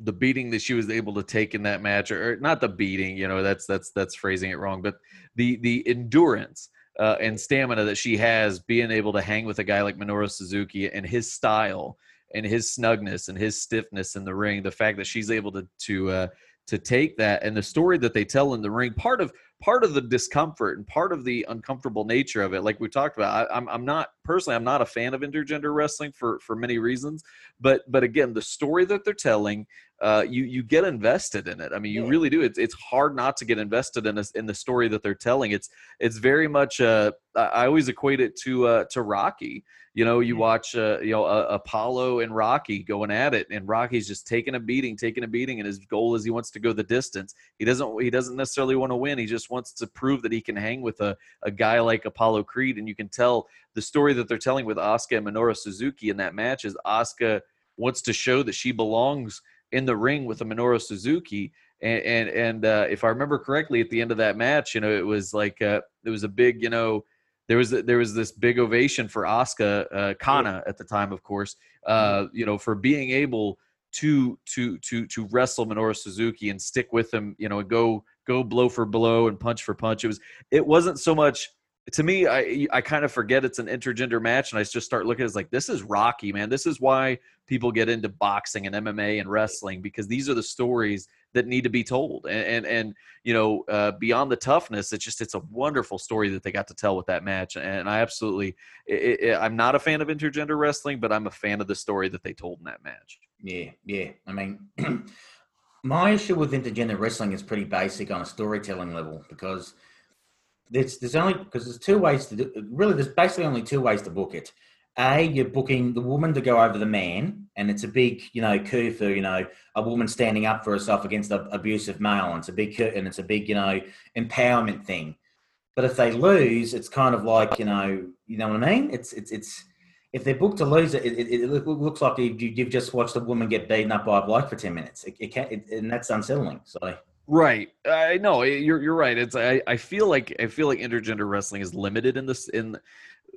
the beating that she was able to take in that match, or, not the beating, you know that's that's that's phrasing it wrong, but the the endurance. Uh, and stamina that she has being able to hang with a guy like Minoru Suzuki and his style and his snugness and his stiffness in the ring, the fact that she's able to to uh, to take that and the story that they tell in the ring part of part of the discomfort and part of the uncomfortable nature of it like we talked about I, am I'm, I'm not personally i'm not a fan of intergender wrestling for for many reasons but but again the story that they're telling uh, you you get invested in it i mean you really do it's, it's hard not to get invested in a, in the story that they're telling it's it's very much uh, i always equate it to uh, to rocky you know, you watch, uh, you know, uh, Apollo and Rocky going at it, and Rocky's just taking a beating, taking a beating, and his goal is he wants to go the distance. He doesn't, he doesn't necessarily want to win. He just wants to prove that he can hang with a, a guy like Apollo Creed. And you can tell the story that they're telling with Asuka and Minoru Suzuki in that match is Asuka wants to show that she belongs in the ring with a Minoru Suzuki. And and, and uh, if I remember correctly, at the end of that match, you know, it was like uh, it was a big, you know there was there was this big ovation for Asuka uh, Kana at the time, of course. Uh, you know, for being able to to to to wrestle Minoru Suzuki and stick with him. You know, and go go blow for blow and punch for punch. It was it wasn't so much to me. I I kind of forget it's an intergender match, and I just start looking at it like this is Rocky, man. This is why people get into boxing and MMA and wrestling because these are the stories that need to be told. And and, and you know, uh, beyond the toughness, it's just it's a wonderful story that they got to tell with that match. And I absolutely, it, it, I'm not a fan of intergender wrestling, but I'm a fan of the story that they told in that match. Yeah, yeah. I mean. my issue with intergender wrestling is pretty basic on a storytelling level because there's there's only because there's two ways to do, really there's basically only two ways to book it a, you're booking the woman to go over the man, and it's a big, you know, coup for you know a woman standing up for herself against an abusive male, and it's a big and it's a big, you know, empowerment thing. But if they lose, it's kind of like you know, you know what I mean? It's it's it's if they're booked to lose it, it, it, it looks like you, have just watched a woman get beaten up by a bloke for ten minutes. It, it can, and that's unsettling. So. Right. I know eh, you're you're right. It's I, I feel like I feel like intergender wrestling is limited in this in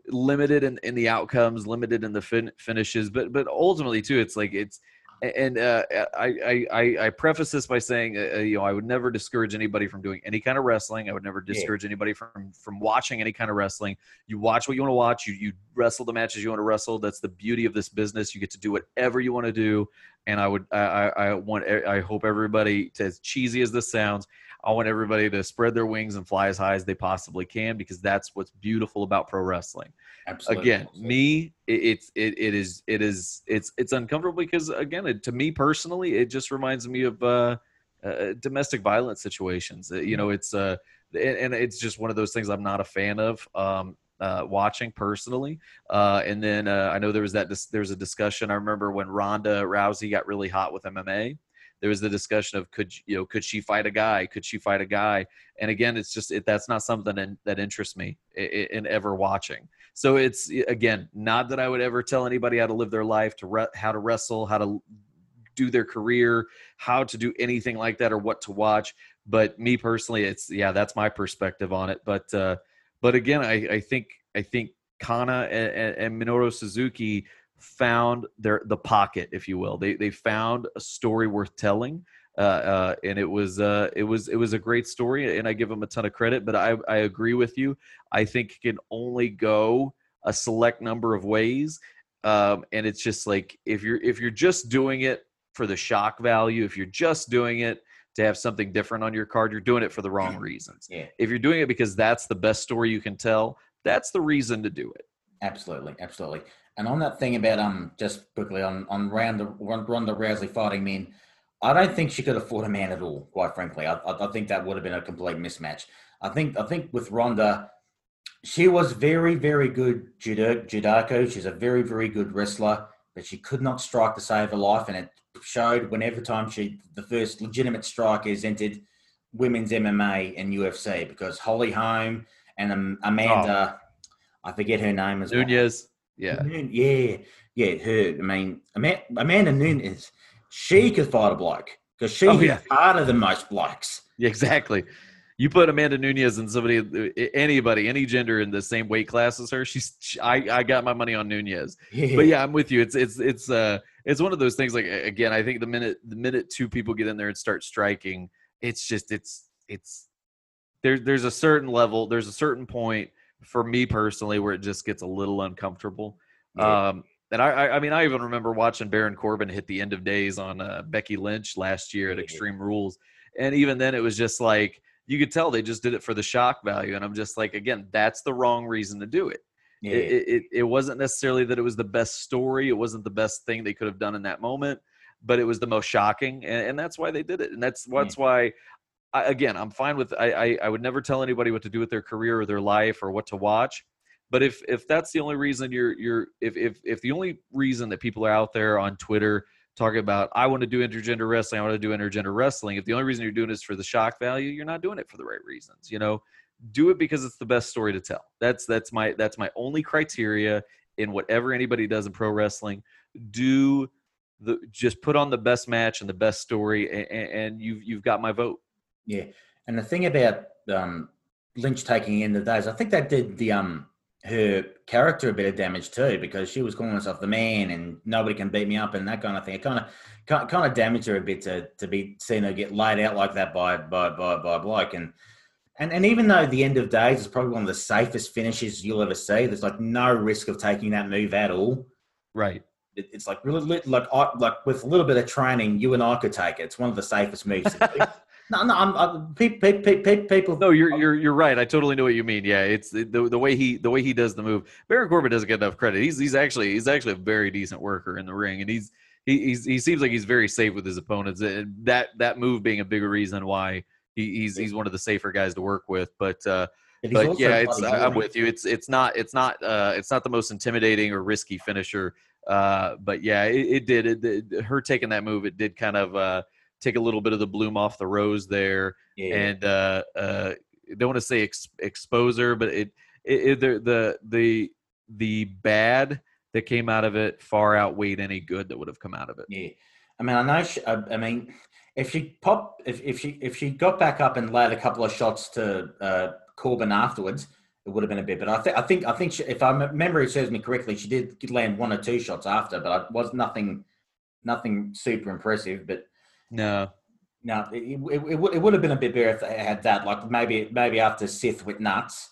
limited in, in the outcomes, limited in the fin- finishes, but but ultimately too, it's like it's and uh, I, I I preface this by saying uh, uh, you know I would never discourage anybody from doing any kind of wrestling. I would never discourage yeah. anybody from from watching any kind of wrestling. You watch what you want to watch. You you wrestle the matches you want to wrestle. That's the beauty of this business. You get to do whatever you want to do. And I would I I want I hope everybody, to, as cheesy as this sounds, I want everybody to spread their wings and fly as high as they possibly can because that's what's beautiful about pro wrestling. Absolutely. Again, me, it, it's it, it is it is it's it's uncomfortable because again, it, to me personally, it just reminds me of uh, uh, domestic violence situations. You know, it's uh, and, it's just one of those things I'm not a fan of. Um, uh, watching personally. Uh, and then uh, I know there was that dis- there was a discussion. I remember when Ronda Rousey got really hot with MMA, there was the discussion of could you know could she fight a guy? Could she fight a guy? And again it's just it, that's not something in, that interests me in, in, ever watching. So it's again not that i would ever tell anybody how to live their life to re- how to wrestle how to do their career how to do anything like that or what to watch. But me personally it's yeah that's my perspective on it. But uh but again i i think i think kana and, and minoru suzuki found their the pocket, if you will. They they found a story worth telling, uh, uh, and it was uh, it was it was a great story, and I give them a ton of credit. But I I agree with you. I think it can only go a select number of ways, um, and it's just like if you're if you're just doing it for the shock value, if you're just doing it to have something different on your card, you're doing it for the wrong reasons. Yeah. If you're doing it because that's the best story you can tell, that's the reason to do it. Absolutely, absolutely. And on that thing about um, just quickly on on Ronda Ronda Rousey fighting men, I don't think she could afford a man at all. Quite frankly, I, I, I think that would have been a complete mismatch. I think I think with Ronda, she was very very good judo judoka. She's a very very good wrestler, but she could not strike to save her life, and it showed whenever time she the first legitimate strike strikers entered women's MMA and UFC because Holly Holm and um, Amanda, oh. I forget her name as Nunes. Well. Yeah, yeah, yeah. Her. I mean, Amanda, Nunes. She could fight a bloke because she's oh, yeah. harder than most blokes. Yeah, exactly. You put Amanda Nunes and somebody, anybody, any gender in the same weight class as her. She's, she, I, I got my money on Nunes. Yeah. But yeah, I'm with you. It's, it's, it's, uh, it's one of those things. Like again, I think the minute, the minute two people get in there and start striking, it's just, it's, it's, there, there's a certain level, there's a certain point for me personally where it just gets a little uncomfortable. Yeah. Um, and I, I, mean, I even remember watching Baron Corbin hit the end of days on uh, Becky Lynch last year at Extreme Rules, and even then, it was just like you could tell they just did it for the shock value. And I'm just like, again, that's the wrong reason to do it. Yeah. It, it, it wasn't necessarily that it was the best story. It wasn't the best thing they could have done in that moment, but it was the most shocking, and, and that's why they did it. And that's that's yeah. why I, again, I'm fine with. I, I, I would never tell anybody what to do with their career or their life or what to watch. But if if that's the only reason you're you're if if if the only reason that people are out there on Twitter talking about I want to do intergender wrestling, I want to do intergender wrestling, if the only reason you're doing it is for the shock value, you're not doing it for the right reasons. You know, do it because it's the best story to tell. That's that's my that's my only criteria in whatever anybody does in pro wrestling. Do the just put on the best match and the best story, and, and you've you've got my vote. Yeah, and the thing about um, Lynch taking in the days, I think that did the um her character a bit of damage too because she was calling herself the man and nobody can beat me up and that kind of thing. It kind of kind of damaged her a bit to to be seen her get laid out like that by by by by bloke and. And, and even though the end of days is probably one of the safest finishes you'll ever see, there's like no risk of taking that move at all. Right. It, it's like really like like with a little bit of training, you and I could take it. It's one of the safest moves. No, no, I'm, I'm people. No, you're you're you're right. I totally know what you mean. Yeah, it's the, the way he the way he does the move. Baron Corbin doesn't get enough credit. He's he's actually he's actually a very decent worker in the ring, and he's he he's, he seems like he's very safe with his opponents. And that that move being a bigger reason why he, he's he's one of the safer guys to work with. But uh, but yeah, it's I'm with you. It's it's not it's not uh, it's not the most intimidating or risky finisher. Uh, but yeah, it, it did. It, it, her taking that move, it did kind of. Take a little bit of the bloom off the rose there, yeah. and uh, uh, don't want to say ex- exposer, but it, it, it the, the the bad that came out of it far outweighed any good that would have come out of it. Yeah, I mean, I know. She, I, I, mean, if she pop, if, if she if she got back up and laid a couple of shots to uh, Corbin afterwards, it would have been a bit. But I think I think I think she, if I memory serves me correctly, she did land one or two shots after, but it was nothing nothing super impressive. But no. No, it, it, it, it, would have been a bit better if they had that. Like maybe maybe after Seth with nuts,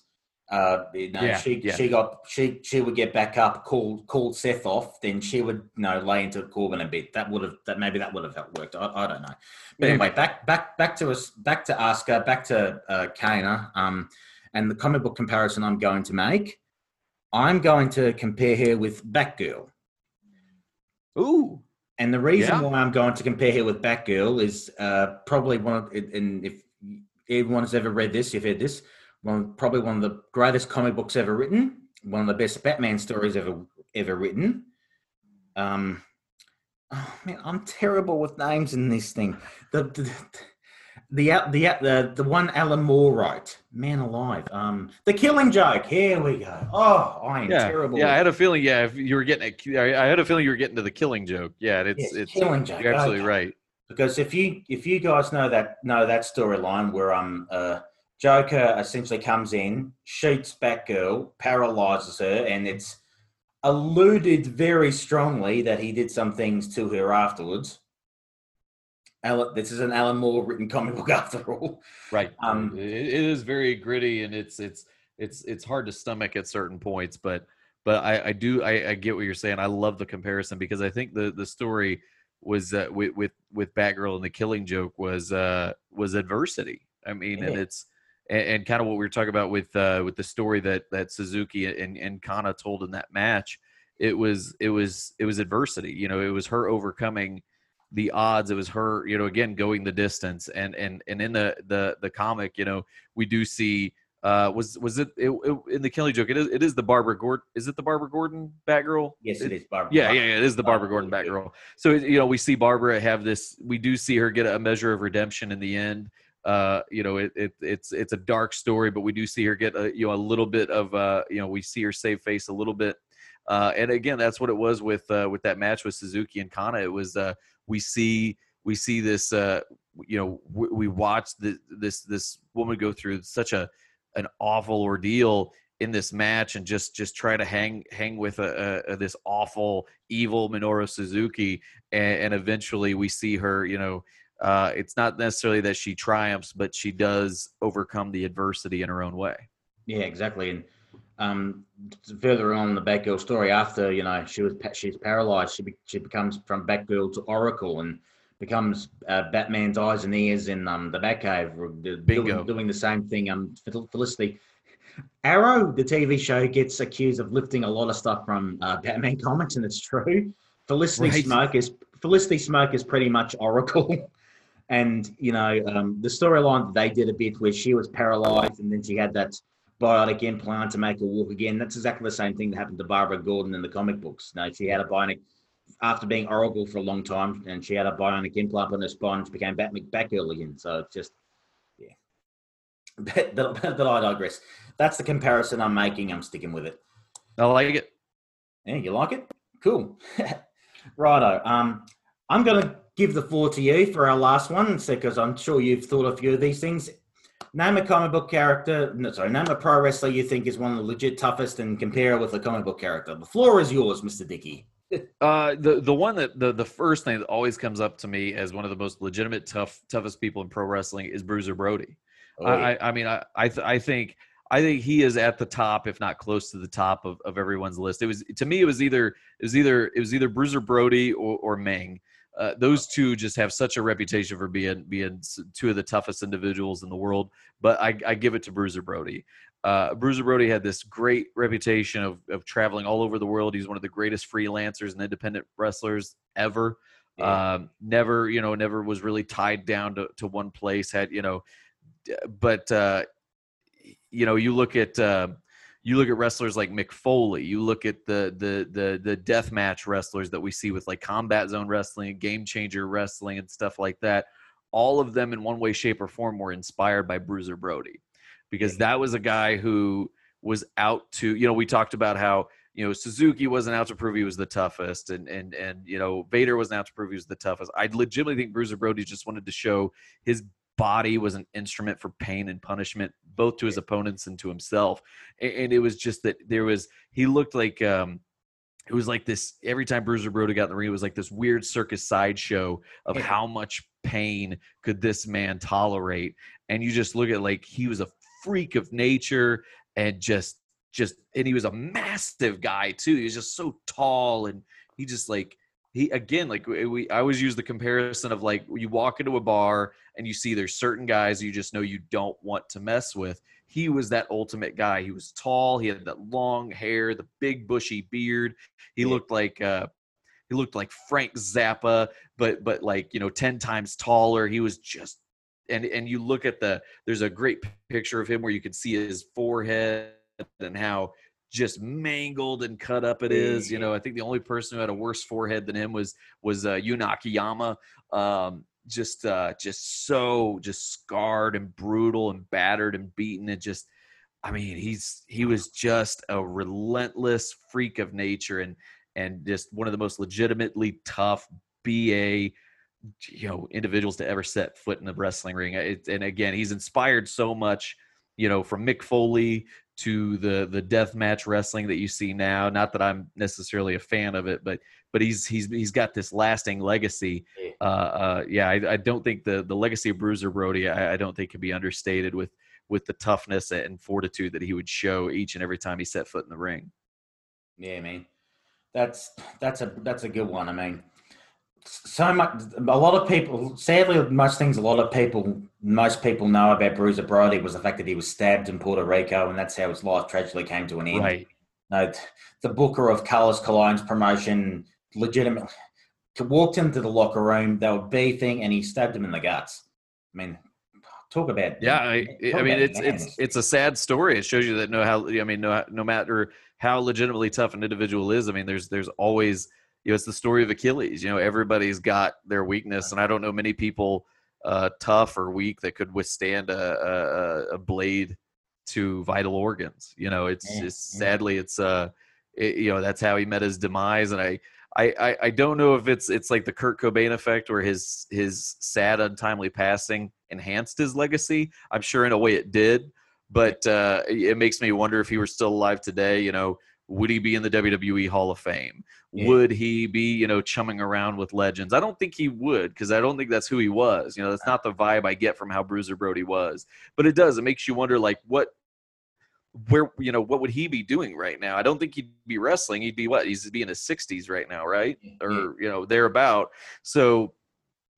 uh, you know, yeah, she yeah. she got she she would get back up, called called Seth off, then she would you know lay into Corbin a bit. That would have that maybe that would have helped worked. I, I don't know. But anyway, back back back to us back to Asuka, back to uh, Kana, um, and the comic book comparison I'm going to make. I'm going to compare her with Batgirl. Ooh. And the reason yeah. why I'm going to compare her with Batgirl is uh, probably one of, and if everyone has ever read this, you've heard this, one probably one of the greatest comic books ever written, one of the best Batman stories ever ever written. Um, oh man, I'm terrible with names in this thing. The, the the the the the one Alan Moore wrote, man alive. Um, the Killing Joke. Here we go. Oh, I am yeah, terrible. Yeah, I had a feeling. Yeah, if you were getting, a, I had a feeling you were getting to the Killing Joke. Yeah, it's yes, it's Killing Joke. You're absolutely okay. right. Because if you if you guys know that know that storyline where um uh Joker essentially comes in, shoots Batgirl, paralyzes her, and it's alluded very strongly that he did some things to her afterwards Alan, this is an Alan Moore written comic book after all. Right. Um, it, it is very gritty and it's it's it's it's hard to stomach at certain points, but but I, I do I, I get what you're saying. I love the comparison because I think the the story was uh, with with with Batgirl and the Killing Joke was uh was adversity. I mean, yeah. and it's and, and, kind of what we were talking about with uh with the story that that Suzuki and and Kana told in that match. It was it was it was adversity. You know, it was her overcoming the odds. It was her, you know, again going the distance, and and and in the the the comic, you know, we do see. Uh, was was it, it, it in the Killing Joke? It is it is the Barbara Gordon. Is it the Barbara Gordon Batgirl? Yes, it is Barbara. Yeah, yeah, yeah, it is the Barbara Gordon Batgirl. So you know, we see Barbara have this. We do see her get a measure of redemption in the end. Uh, you know, it, it it's it's a dark story, but we do see her get a you know a little bit of uh, you know, we see her save face a little bit. Uh, and again, that's what it was with uh, with that match with Suzuki and Kana. It was uh, we see we see this uh, you know we, we watch the, this this woman go through such a an awful ordeal in this match and just just try to hang hang with a, a, a this awful evil Minoru Suzuki. And, and, eventually we see her you know uh, it's not necessarily that she triumphs but she does overcome the adversity in her own way. Yeah exactly. And um, further on the Batgirl story after you know she was she's paralyzed she be, she becomes from Batgirl to Oracle and becomes uh, Batman's eyes and ears in um, the Batcave doing, doing the same thing um Felicity. Arrow the TV show gets accused of lifting a lot of stuff from uh, Batman comics and it's true. Felicity right. Smoke is Felicity Smoak is pretty much Oracle. And you know um, the storyline that they did a bit where she was paralyzed and then she had that bionic implant to make her walk again. That's exactly the same thing that happened to Barbara Gordon in the comic books. No, she had a bionic after being Oracle for a long time, and she had a bionic implant on her spine. She became Bat Batgirl again. So it's just, yeah. But, but I digress. That's the comparison I'm making. I'm sticking with it. I like it. Yeah, you like it? Cool. Righto. Um, I'm going to give the floor to you for our last one, because I'm sure you've thought a few of these things name a comic book character. No, sorry, name a pro wrestler you think is one of the legit toughest, and compare it with a comic book character. The floor is yours, Mister Dickey. uh, the the one that the the first thing that always comes up to me as one of the most legitimate tough toughest people in pro wrestling is Bruiser Brody. Oh, yeah. I, I mean I I, th- I think. I think he is at the top, if not close to the top of, of everyone's list. It was to me, it was either it was either it was either Bruiser Brody or, or Meng. Uh, those two just have such a reputation for being being two of the toughest individuals in the world. But I, I give it to Bruiser Brody. Uh, Bruiser Brody had this great reputation of, of traveling all over the world. He's one of the greatest freelancers and independent wrestlers ever. Yeah. Um, never, you know, never was really tied down to, to one place. Had you know, but uh, you know, you look at. You look at wrestlers like Mick Foley, you look at the the the the death match wrestlers that we see with like combat zone wrestling, game changer wrestling, and stuff like that. All of them, in one way, shape, or form, were inspired by Bruiser Brody, because that was a guy who was out to you know we talked about how you know Suzuki wasn't out to prove he was the toughest, and and and you know Vader wasn't out to prove he was the toughest. I legitimately think Bruiser Brody just wanted to show his body was an instrument for pain and punishment, both to his opponents and to himself. And, it was just that there was he looked like um, it was like this every time Bruiser Brody got in the ring, it was like this weird circus sideshow of yeah. how much pain could this man tolerate. And you just look at like he was a freak of nature and just just and he was a massive guy too. He was just so tall and he just like he again like we I always use the comparison of like you walk into a bar and you see there's certain guys you just know you don't want to mess with. He was that ultimate guy. He was tall. He had that long hair, the big bushy beard. He looked like uh, he looked like Frank Zappa, but but like you know ten times taller. He was just and and you look at the there's a great picture of him where you can see his forehead and how just mangled and cut up it is. You know, I think the only person who had a worse forehead than him was was uh, Jun Akiyama. Um, just uh, just so just scarred and brutal and battered and beaten and just I mean he's he was just a relentless freak of nature and and just one of the most legitimately tough BA you know individuals to ever set foot in the wrestling ring. It, and again, he's inspired so much you know, from Mick Foley to the the death match wrestling that you see now. Not that I'm necessarily a fan of it, but but he's he's he's got this lasting legacy. Uh, uh, yeah, I, I, don't think the the legacy of Bruiser Brody, I, I don't think can be understated with with the toughness and fortitude that he would show each and every time he set foot in the ring. Yeah, man, that's that's a that's a good one. I mean, so much a lot of people sadly most things a lot of people most people know about Bruiser Brody was the fact that he was stabbed in Puerto Rico and that's how his life tragically came to an end. Right. No, the booker of Carlos Colon's promotion legitimately walked into the locker room. They were beefing, and he stabbed him in the guts. I mean, talk about yeah. I, I mean, it's it's it's a sad story. It shows you that no how I mean no no matter how legitimately tough an individual is. I mean, there's there's always you know it's the story of Achilles. You know, everybody's got their weakness, and I don't know many people uh, tough or weak that could withstand a, a, a blade to vital organs. You know, it's Yeah, just yeah. sadly it's uh it, you know that's how he met his demise, and I. I, I, I don't know if it's it's like the Kurt Cobain effect where his his sad untimely passing enhanced his legacy. I'm sure in a way it did, but uh, it makes me wonder if he were still alive today. You know, would he be in the WWE Hall of Fame? Yeah. Would he be you know chumming around with legends? I don't think he would because I don't think that's who he was. You know, that's not the vibe I get from how Bruiser Brody was. But it does. It makes you wonder like what where you know what would he be doing right now? I don't think he'd be wrestling. He'd be what? He's be in his 60s right now, right? Or you know thereabout. So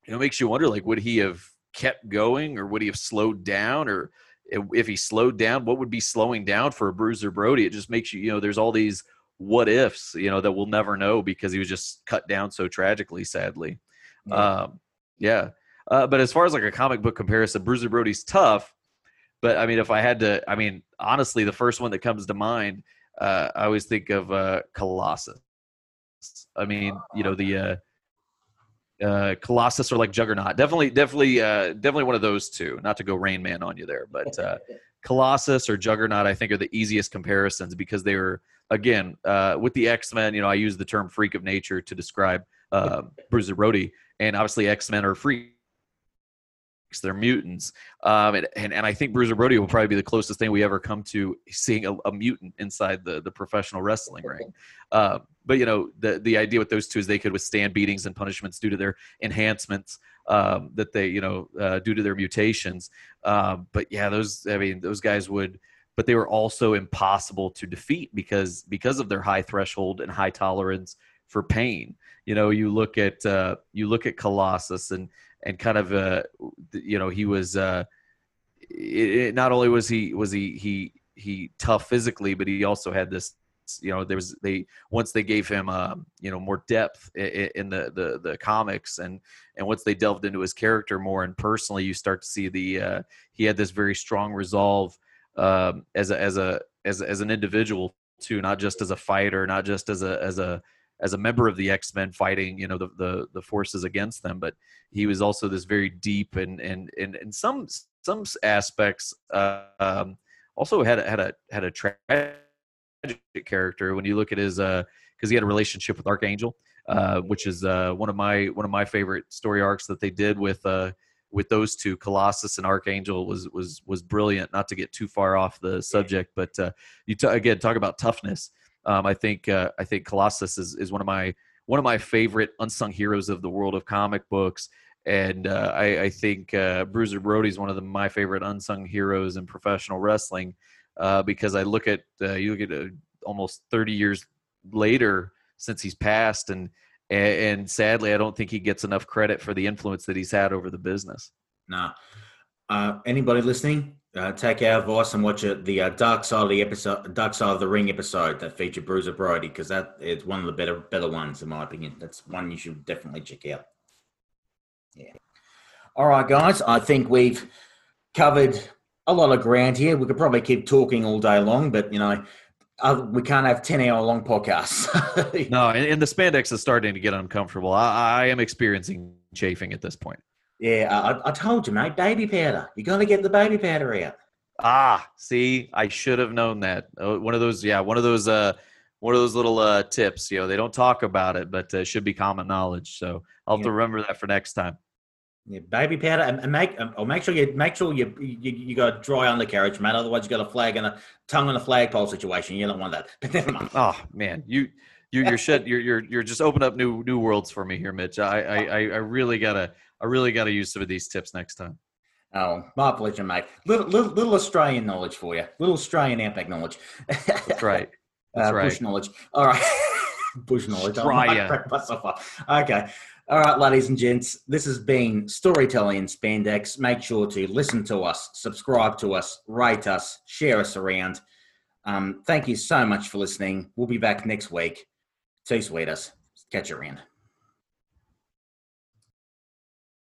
you know, it makes you wonder like would he have kept going or would he have slowed down or if- he slowed down, what would be slowing down for a Bruiser Brody? It just makes you you know there's all these what ifs you know that we'll never know because he was just cut down so tragically, sadly. Yeah. Um, yeah. Uh, but as far as like a comic book comparison, Bruiser Brody's tough. But I mean, if I had to, I mean, honestly, the first one that comes to mind, uh, I always think of uh, Colossus. I mean, you know, the uh, Colossus or like Juggernaut. Definitely, definitely, uh, definitely one of those two. Not to go Rain Man on you there, but uh, Colossus or Juggernaut, I think, are the easiest comparisons because they were, again, uh, with the X Men. You know, I use the term freak of nature to describe uh, Bruiser Brody, and obviously X Men are They're mutants, um, and, and and I think Bruiser Brody will probably be the closest thing we ever come to seeing a, a mutant inside the the professional wrestling ring. Uh, but you know, the the idea with those two is they could withstand beatings and punishments due to their enhancements um, that they you know uh, due to their mutations. Um, but yeah, those I mean those guys would, but they were also impossible to defeat because because of their high threshold and high tolerance for pain. You know, you look at uh, you look at Colossus and and kind of uh, you know he was uh, it, it- not only was he was he he he tough physically, but he also had this you know there was they once they gave him um, you know more depth in, in the, the the comics and and once they delved into his character more and personally you start to see the uh, he had this very strong resolve um, as a as a as, as an individual too not just as a fighter not just as a as a as a member of the X-Men fighting you know the the, the forces against them but he was also this very deep and and and in some some aspects uh, um, also had a, had a had a tragic character when you look at his uh because he had a relationship with Archangel, uh, which is uh, one of my one of my favorite story arcs that they did with uh, with those two, Colossus and Archangel, was was was brilliant. Not to get too far off the subject, but uh, you t- again talk about toughness. Um, I think uh, I think Colossus is, is one of my one of my favorite unsung heroes of the world of comic books, and uh, I, I think uh, Bruiser Brody is one of the, my favorite unsung heroes in professional wrestling uh, because I look at uh, you look at uh, almost 30 years later since he's passed and, and sadly I don't think he gets enough credit for the influence that he's had over the business. Nah. Uh, anybody listening, uh, take our advice and watch it, the uh, Dark Side of the episode, Dark Side of the Ring episode that featured Bruiser Brody because that is one of the better better ones in my opinion. That's one you should definitely check out. Yeah. All right, guys. I think we've covered a lot of ground here. We could probably keep talking all day long, but you know, uh, we can't have ten hour long podcasts. No, and, and the spandex is starting to get uncomfortable. I, I am experiencing chafing at this point. Yeah, I, I told you, mate. Baby powder. You got to get the baby powder out. Ah, see, I should have known that. Uh, one of those, yeah, one of those, uh, one of those little uh, tips. You know, they don't talk about it, but uh, should be common knowledge. So I'll have to remember that for next time. Yeah, baby powder, and, and make or make sure you make sure you you, you got a dry undercarriage, man. Otherwise, you got a flag and a tongue on a flagpole situation. You don't want that. But never mind. Oh man, you you you're shut. You're you're you're just open up new new worlds for me here, Mitch. I I I I really gotta I really gotta use some of these tips next time. Oh, my pleasure, mate. Little, little little Australian knowledge for you. Little Australian outback knowledge. That's right. That's uh, right. Bush knowledge. All right. Bush knowledge. Might myself up. Okay. All right, ladies and gents. This has been Storytelling in Spandex. Make sure to listen to us, subscribe to us, rate us, share us around. Um, thank you so much for listening. We'll be back next week. Two sweeters. Catch you around.